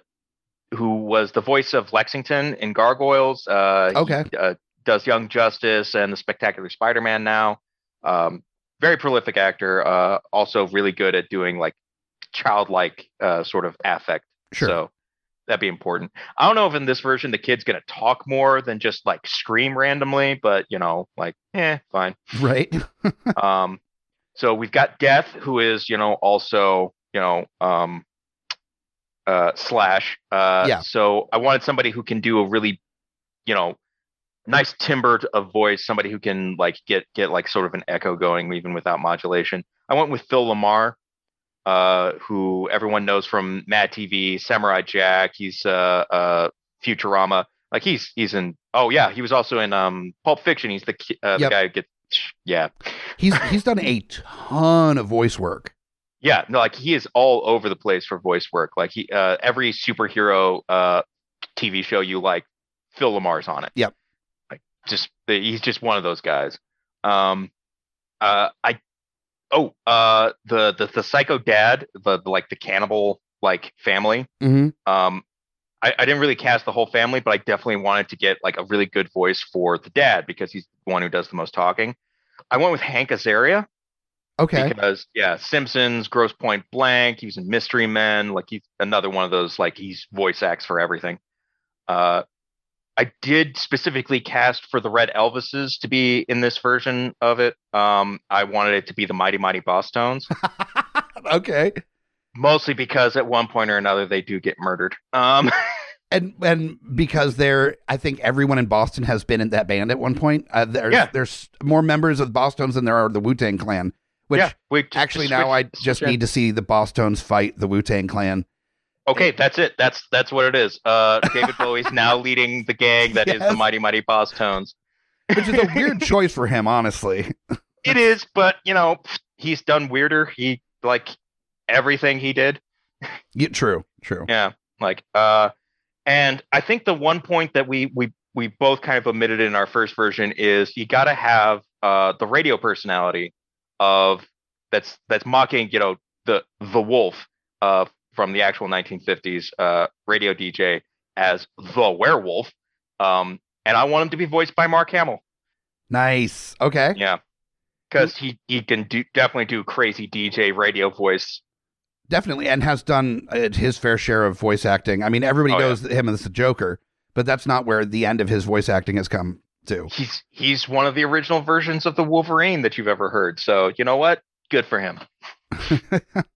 who was the voice of Lexington in Gargoyles. Uh, he, Okay. uh, does Young Justice and the Spectacular Spider-Man now. Um, very prolific actor. Uh, also really good at doing like childlike uh, sort of affect. Sure. So that'd be important. I don't know if in this version the kid's gonna talk more than just like scream randomly, but you know, like, eh, fine. Right. Um, so we've got Death, who is, you know, also, you know, um, uh, Slash. Uh, Yeah. So I wanted somebody who can do a really, you know, nice timbre of voice, somebody who can like get get like sort of an echo going even without modulation. I went with Phil LaMarr, uh, who everyone knows from Mad TV, Samurai Jack. He's uh, uh, Futurama. Like he's he's in. Oh yeah, he was also in um Pulp Fiction. He's the uh, the Yep. guy who gets yeah. He's he's done a ton of voice work. Yeah, no, like he is all over the place for voice work. Like he, uh, every superhero uh, TV show you like, Phil LaMarr's on it. Yep. Just he's just one of those guys. Um, uh, I, oh, uh, the the the psycho dad, the, the like the cannibal like family. Mm-hmm. Um, I, I didn't really cast the whole family, but I definitely wanted to get like a really good voice for the dad because he's the one who does the most talking. I went with Hank Azaria Okay. because yeah, Simpsons, Grosse Pointe Blank, he was in Mystery Men, like he's another one of those like he's voice acts for everything. Uh, I did specifically cast for the Red Elvises to be in this version of it. Um, I wanted it to be the Mighty Mighty Bosstones, okay. mostly because at one point or another they do get murdered. Um, And and because they're, I think everyone in Boston has been in that band at one point. Uh, there's Yeah. there's more members of the Bosstones than there are the Wu Tang Clan. Which yeah, we actually now I just need to see the Bosstones fight the Wu Tang Clan. Okay, that's it. That's that's what it is. Uh, David Bowie's now leading the gang that is Yes. the Mighty Mighty Bosstones. Which is a weird choice for him, honestly. It is, but you know, he's done weirder. He like everything he did. Yeah, true, true. Yeah, like uh, and I think the one point that we we we both kind of omitted in our first version is you got to have uh the radio personality of that's that's mocking you know the the wolf uh from the actual 1950s uh radio DJ as the werewolf. Um, and I want him to be voiced by Mark Hamill. Nice. Okay. Yeah. Because he, he can do definitely do crazy DJ radio voice. Definitely, and has done uh, his fair share of voice acting. I mean, everybody Oh, yeah. knows him as the Joker, but that's not where the end of his voice acting has come to. He's he's one of the original versions of the Wolverine that you've ever heard. So you know what? Good for him.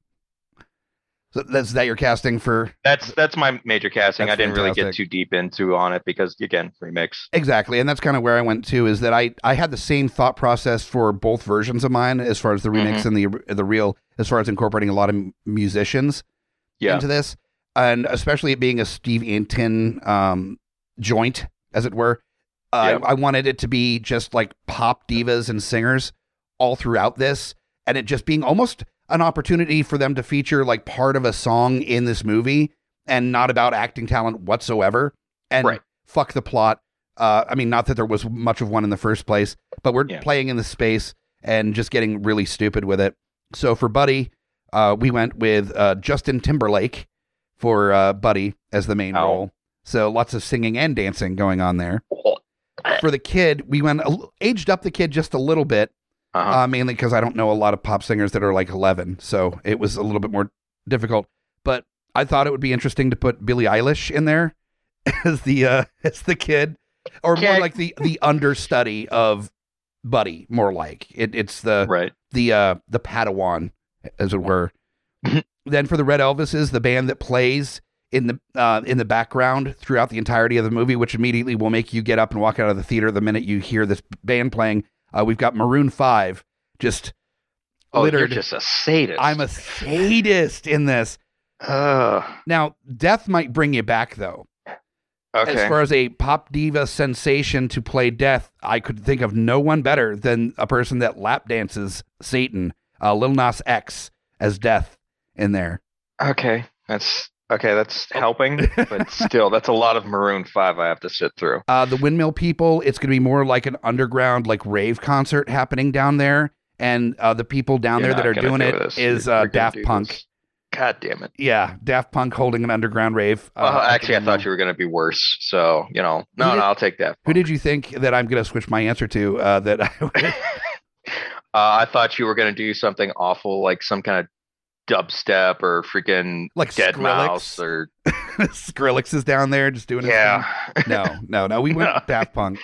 So that's that your casting for That's that's my major casting. I didn't really get too deep into on it because again, remix. exactly, and that's kind of where I went to. Is that I I had the same thought process for both versions of mine as far as the remix Mm-hmm. and the the real, as far as incorporating a lot of musicians Yeah. into this, and especially it being a Steve Antin um, joint, as it were. Uh, Yeah. I, I wanted it to be just like pop divas and singers all throughout this, and it just being almost an opportunity for them to feature like part of a song in this movie and not about acting talent whatsoever. And Right. fuck the plot. Uh, I mean, not that there was much of one in the first place, but we're Yeah. playing in the space and just getting really stupid with it. So for Buddy, uh, we went with uh, Justin Timberlake for uh, Buddy as the main role. So lots of singing and dancing going on there. For the kid, we went aged up the kid just a little bit, Uh-huh. uh, mainly because I don't know a lot of pop singers that are like 11, so it was a little bit more difficult. But I thought it would be interesting to put Billie Eilish in there as the uh, as the kid, or more like the the understudy of Buddy. More like it, it's the Right. the uh the Padawan, as it were. then for the Red Elvises, the band that plays in the uh, in the background throughout the entirety of the movie, which immediately will make you get up and walk out of the theater the minute you hear this band playing. Uh, we've got Maroon Five, just Oh, littered. you're just a sadist. I'm a sadist in this. Ugh. Now, death might bring you back though. Okay. As far as a pop diva sensation to play death, I could think of no one better than a person that lap dances Satan, uh, Lil Nas X as death in there. okay. That's okay. That's Oh. helping, but still, that's a lot of Maroon Five I have to sit through. Uh, the Windmill People, it's going to be more like an underground, like rave concert happening down there. And uh, the people down You're there that are doing do it this. is uh, Daft Punk. this. God damn it. Yeah, Daft Punk holding an underground rave. Uh, Well, actually, I thought you were going to be worse. So, you know, no, did- no, I'll take that. Who did you think that I'm going to switch my answer to? Uh, that I would uh, I thought you were going to do something awful, like some kind of dubstep or freaking like Dead Skrillex. Mouse or Skrillex is down there just doing his yeah. thing. No, no, no. We went No. Daft Punk.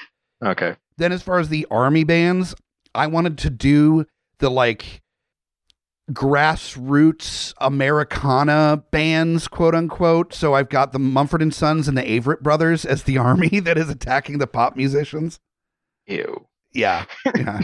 okay. Then, as far as the army bands, I wanted to do the like grassroots Americana bands, quote unquote. So I've got the Mumford and Sons and the Averett brothers as the army that is attacking the pop musicians. Ew. Yeah, yeah.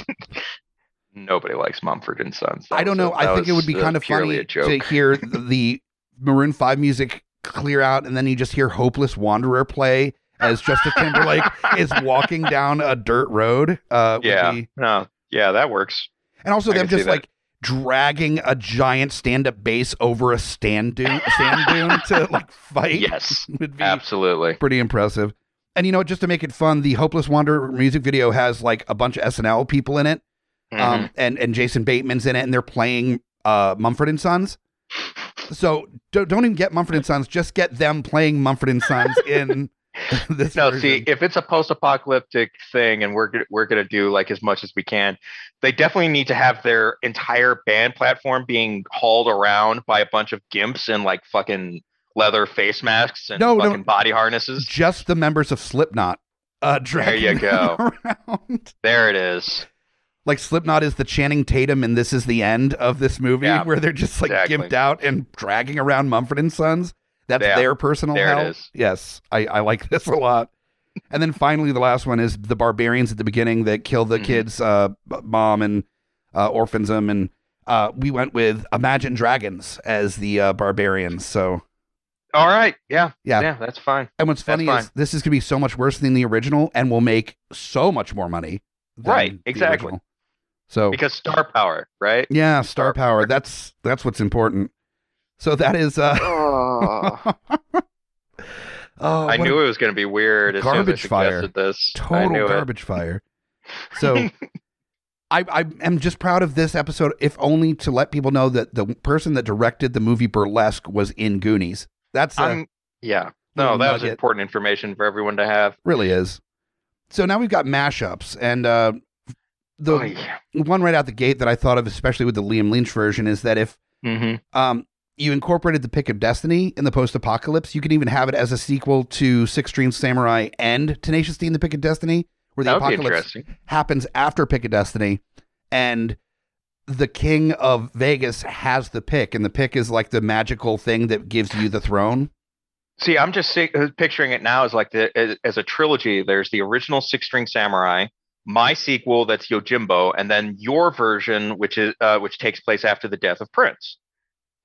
Nobody likes Mumford and Sons. That I don't know. a- I think it would be kind of funny a joke. to hear the, the Maroon Five music clear out, and then you just hear "Hopeless Wanderer" play as Justin Timberlake is walking down a dirt road. Uh, Yeah. be- No. Yeah, that works. and also I them just like dragging a giant stand-up bass over a stand dune, sand dune to like fight. Yes. would be Absolutely. pretty impressive. And you know, just to make it fun, the "Hopeless Wanderer" music video has like a bunch of SNL people in it. Mhm. um, and and Jason Bateman's in it, and they're playing uh, Mumford and Sons. So don't, don't even get Mumford and Sons; just get them playing Mumford and Sons in this. No, version. see, if it's a post-apocalyptic thing, and we're we're gonna do like as much as we can, they definitely need to have their entire band platform being hauled around by a bunch of gimps in like fucking leather face masks and No, no. fucking body harnesses. just the members of Slipknot. Uh, dragging you go. around. There it is. Like Slipknot is the Channing Tatum, and this is the end of this movie, Yeah, where they're just like exactly. gimped out and dragging around Mumford and Sons. That's Yeah, their personal there hell. is. Yes, I, I like this a lot. And then finally, the last one is the barbarians at the beginning that kill the Mhm. kids' uh, mom and uh, orphans them. And uh, we went with Imagine Dragons as the uh, barbarians. So, All right. Yeah. Yeah. Yeah. That's fine. and what's funny is this is going to be so much worse than the original and will make so much more money. than Right, exactly. original. So, Because star power, right? yeah, star Star power. power. That's that's what's important. So that is. Uh, Oh, oh, I knew it was going to be weird as garbage soon as I fire. this. I total knew it. garbage fire. So I, I am just proud of this episode, if only to let people know that the person that directed the movie Burlesque was in Goonies. That's a, I'm yeah. No, that was important information for everyone to have. really is. So now we've got mashups, and uh, the yeah. one right out the gate that I thought of, especially with the Liam Lynch version, is that if Mhm. um, you incorporated the Pick of Destiny in the post-apocalypse, you could even have it as a sequel to Six String Samurai and Tenacious D in the Pick of Destiny, where the apocalypse happens after Pick of Destiny, and the king of Vegas has the pick, and the pick is like the magical thing that gives you the throne. See, I'm just uh, picturing it now as like the as, as a trilogy. There's the original Six String Samurai, my sequel that's Yojimbo, and then your version, which is uh, which takes place after the death of Prince.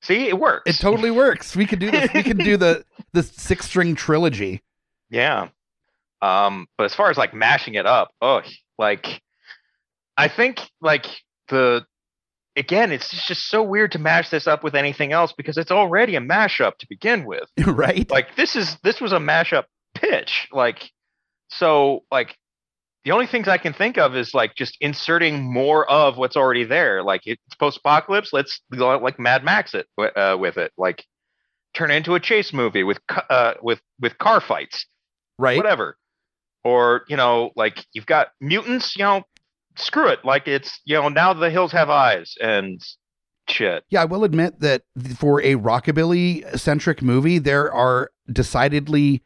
See, it works. It totally works. We could do this. We could do the the six string trilogy. Yeah. Um, but as far as like mashing it up, oh, like I think like the again, it's just, just so weird to mash this up with anything else because it's already a mashup to begin with. right? Like this is this was a mashup pitch. Like so like the only things I can think of is like just inserting more of what's already there. Like it's post apocalypse, let's go like Mad Max it uh, with it. Like turn it into a chase movie with uh, with with car fights right? whatever. Or, you know, like you've got mutants, you know, screw it. Like it's, you know, now the hills have eyes and shit. Yeah, I will admit that for a rockabilly centric movie, there are decidedly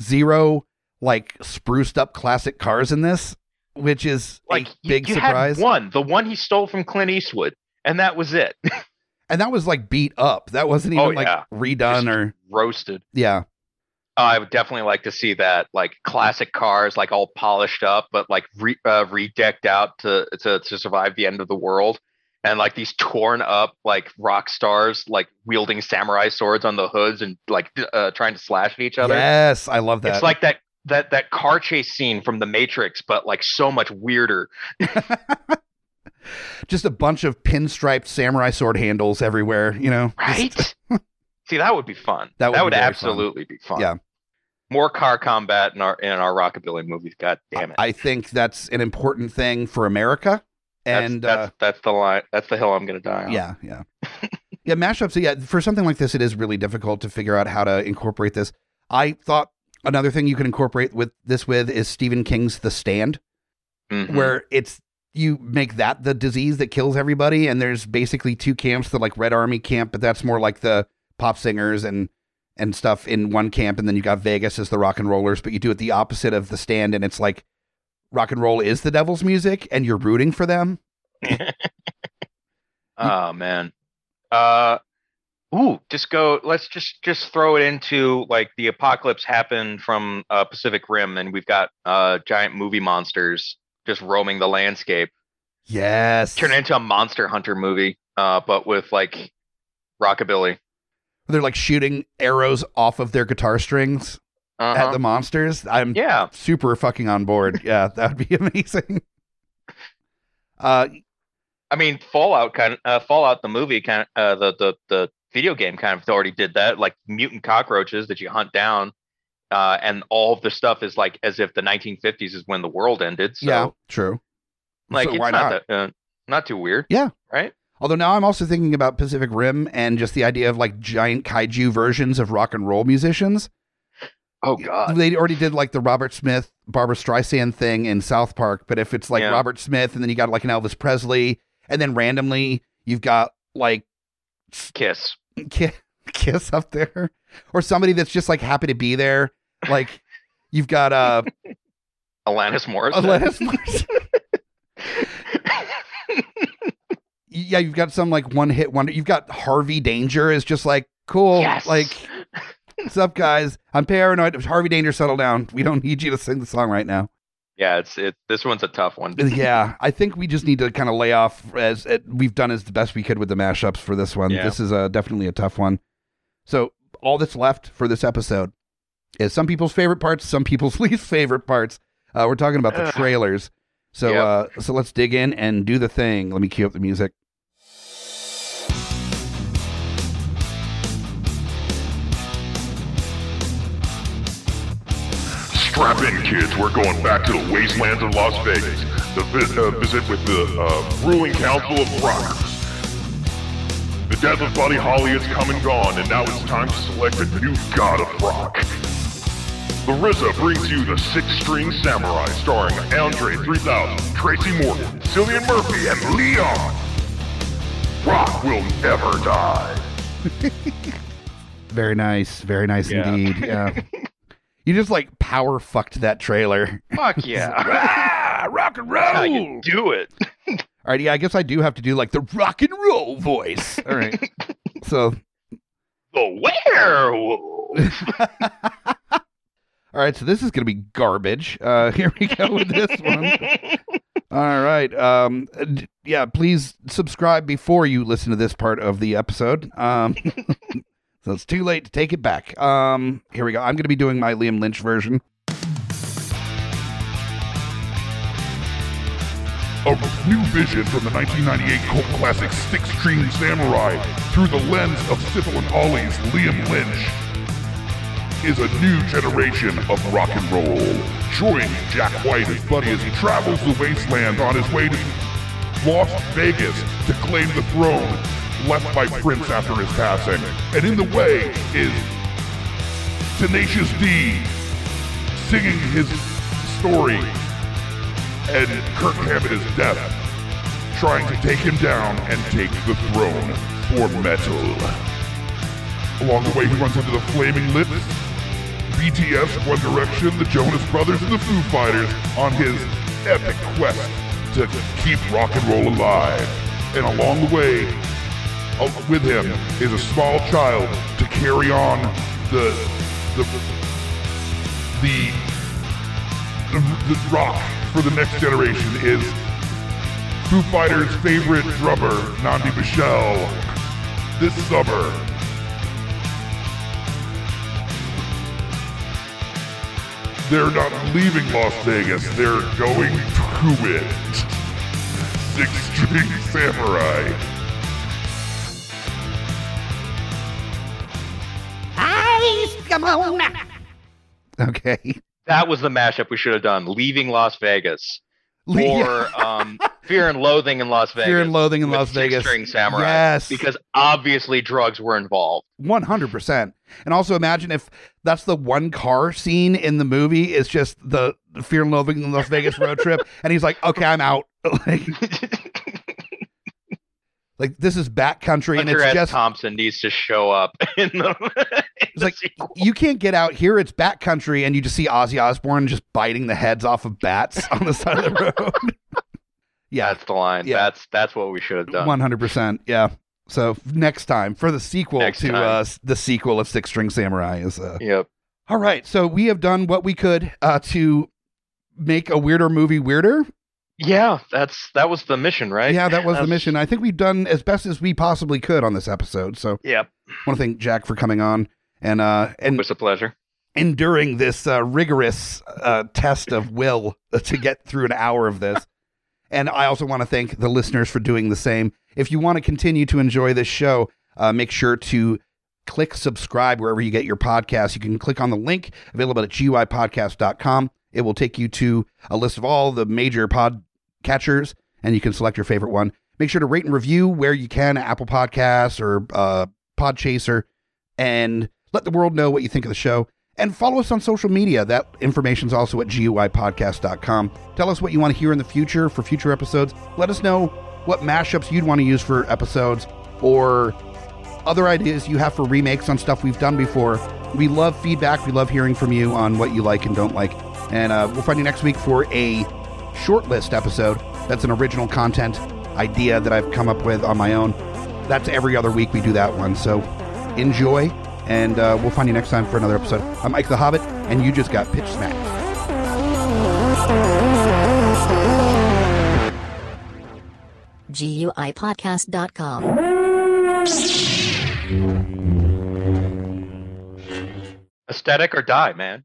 zero like spruced up classic cars in this, which is Like a you- big you surprise. Had one, the one he stole from Clint Eastwood, and that was it. And that was like beat up. That wasn't even Oh, like yeah. redone Just or Roasted. yeah. I would definitely like to see that, like classic cars, like all polished up, but like re- uh, redecked out to, to to survive the end of the world, and like these torn up like rock stars, like wielding samurai swords on the hoods and like uh, trying to slash at each other. Yes, I love that. It's like that that that car chase scene from The Matrix, but like so much weirder. just a bunch of pinstriped samurai sword handles everywhere, you know. Just- Right? See, that would be fun. That would be very fun. absolutely be fun. Yeah. More car combat in our in our rockabilly movies. God damn it. I think that's an important thing for America. that's, And that's, uh, that's the line. That's the hill I'm going to die on. yeah, yeah. yeah, mashups, yeah, for something like this it is really difficult to figure out how to incorporate this. I thought another thing you can incorporate with this with is Stephen King's The Stand, Mhm. where it's you make that the disease that kills everybody and there's basically two camps, the like Red Army camp, but that's more like the pop singers and and stuff in one camp and then you got Vegas as the rock and rollers, but you do it the opposite of The Stand and it's like rock and roll is the devil's music and you're rooting for them. oh man. Uh, ooh, just go. Let's just just throw it into like the apocalypse happened from uh, Pacific Rim, and we've got uh giant movie monsters just roaming the landscape. Yes. Turn it into a monster hunter movie, uh, but with like rockabilly. They're like shooting arrows off of their guitar strings Uh-huh. at the monsters. I'm yeah. super fucking on board. Yeah, that would be amazing. Uh, I mean, Fallout kind of uh, Fallout the movie kind of uh, the the the video game kind of already did that, like mutant cockroaches that you hunt down, uh, and all of the stuff is like as if the 1950s is when the world ended. So, yeah, true. like So it's why not not? that uh, not too weird. Yeah. right. Although now I'm also thinking about Pacific Rim and just the idea of like giant kaiju versions of rock and roll musicians. Oh God. They already did like the Robert Smith, Barbra Streisand thing in South Park, but if it's like Yeah. Robert Smith and then you got like an Elvis Presley, and then randomly you've got like Kiss. Ki- Kiss up there, or somebody that's just like happy to be there. Like you've got uh Alanis Morris. Alanis Morissette. yeah, you've got some like one hit wonder. You've got Harvey Danger is just like cool. yes. Like, what's up, guys? I'm paranoid. Harvey Danger, settle down. We don't need you to sing the song right now. Yeah, it's it. This one's a tough one. yeah, I think we just need to kind of lay off as uh, we've done as the best we could with the mashups for this one. Yeah. This is uh, definitely a tough one. So all that's left for this episode is some people's favorite parts, some people's least favorite parts. Uh, we're talking about the trailers. So Yep. uh, so let's dig in and do the thing. Let me cue up the music. Strap in, kids. We're going back to the wastelands of Las Vegas The vi- uh, visit with the uh, ruling council of rockers. The death of Buddy Holly has come and gone, and now it's time to select a new god of rock. The RZA brings you the Six String Samurai, starring Andre 3000, Tracy Morgan, Cillian Murphy, and Leon. Rock will never die. Very nice, very nice Yeah. indeed. Yeah. you just like power fucked that trailer. Fuck yeah. ah, rock and roll. That's how you do it. All right, yeah, I guess I do have to do like the rock and roll voice. All right. so, The werewolf. all right, so this is going to be garbage. Uh here we go with this one. All right. Um d- yeah, please subscribe before you listen to this part of the episode. Um So it's too late to take it back. Um here we go. I'm going to be doing my Liam Lynch version. A new vision from the 1998 cult classic Six String Samurai through the lens of Sifl and Olly's Liam Lynch is a new generation of rock and roll. Join Jack White as Buddy as he travels the wasteland on his way to Las Vegas to claim the throne left by Prince after his passing. And in the way is Tenacious D singing his story and Kirk Hammett's death. trying to take him down and take the throne for metal. Along the way, he runs into the Flaming Lips, BTS, One Direction, the Jonas Brothers, and the Foo Fighters on his epic quest to keep rock and roll alive. And along the way, with him is a small child to carry on the the the, the, the rock for the next generation is Foo Fighters' favorite drummer, Nandi Bushell. This summer, they're not leaving Las Vegas, they're going to it. Six String Samurai. Okay. That was the mashup we should have done. Leaving Las Vegas Le- or um, Fear and Loathing in Las Vegas. Fear and Loathing in Las Vegas. Six-string samurai. Yes. Because obviously drugs were involved. One hundred percent. And also imagine if that's the one car scene in the movie is just the Fear and Loathing in Las Vegas road trip, and he's like, "Okay, I'm out." like, like this is backcountry, and it's S. just Thompson needs to show up in the. in it's the like sequel. you can't get out here. It's backcountry, and you just see Ozzy Osbourne just biting the heads off of bats on the side of the road. yeah, That's the line. Yeah. That's that's what we should have done. One hundred percent. Yeah. So next time for the sequel Next to uh, the sequel of Six String Samurai is uh, Yep. all right. So we have done what we could uh, to make a weirder movie weirder. Yeah, that's that was the mission, right? Yeah, that was the mission. I think we've done as best as we possibly could on this episode. So Yep. I want to thank Jack for coming on and uh, and It was a pleasure. enduring this uh, rigorous uh, test of will to get through an hour of this. And I also want to thank the listeners for doing the same. If you want to continue to enjoy this show, uh, make sure to click subscribe wherever you get your podcast. You can click on the link available at guipodcast.com. It will take you to a list of all the major pod catchers, and you can select your favorite one. Make sure to rate and review where you can, Apple Podcasts or uh, Podchaser, and let the world know what you think of the show. And follow us on social media. That information's also at guipodcast.com. Tell us what you want to hear in the future for future episodes. Let us know what mashups you'd want to use for episodes or other ideas you have for remakes on stuff we've done before. We love feedback. We love hearing from you on what you like and don't like. And uh, we'll find you next week for a short list episode. That's an original content idea that I've come up with on my own. That's every other week we do that one. So enjoy, and uh, we'll find you next time for another episode. I'm Mike the Hobbit, and you just got pitch smacked. GUIPodcast.com. Aesthetic or die, man.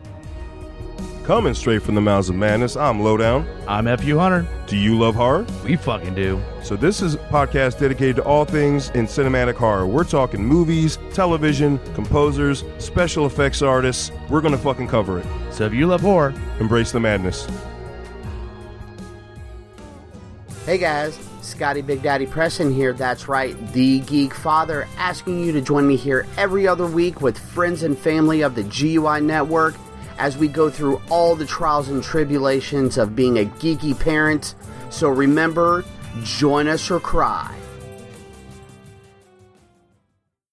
Coming straight from the mouths of madness, I'm Lowdown. I'm F.U. Hunter. Do you love horror? We fucking do. So this is a podcast dedicated to all things in cinematic horror. We're talking movies, television, composers, special effects artists. We're gonna fucking cover it. So if you love horror, Embrace the madness. Hey guys, Scotty Big Daddy Preston here. That's right, the Geek Father, asking you to join me here every other week with friends and family of the GUI Network as we go through all the trials and tribulations of being a geeky parent. So remember, join us or cry.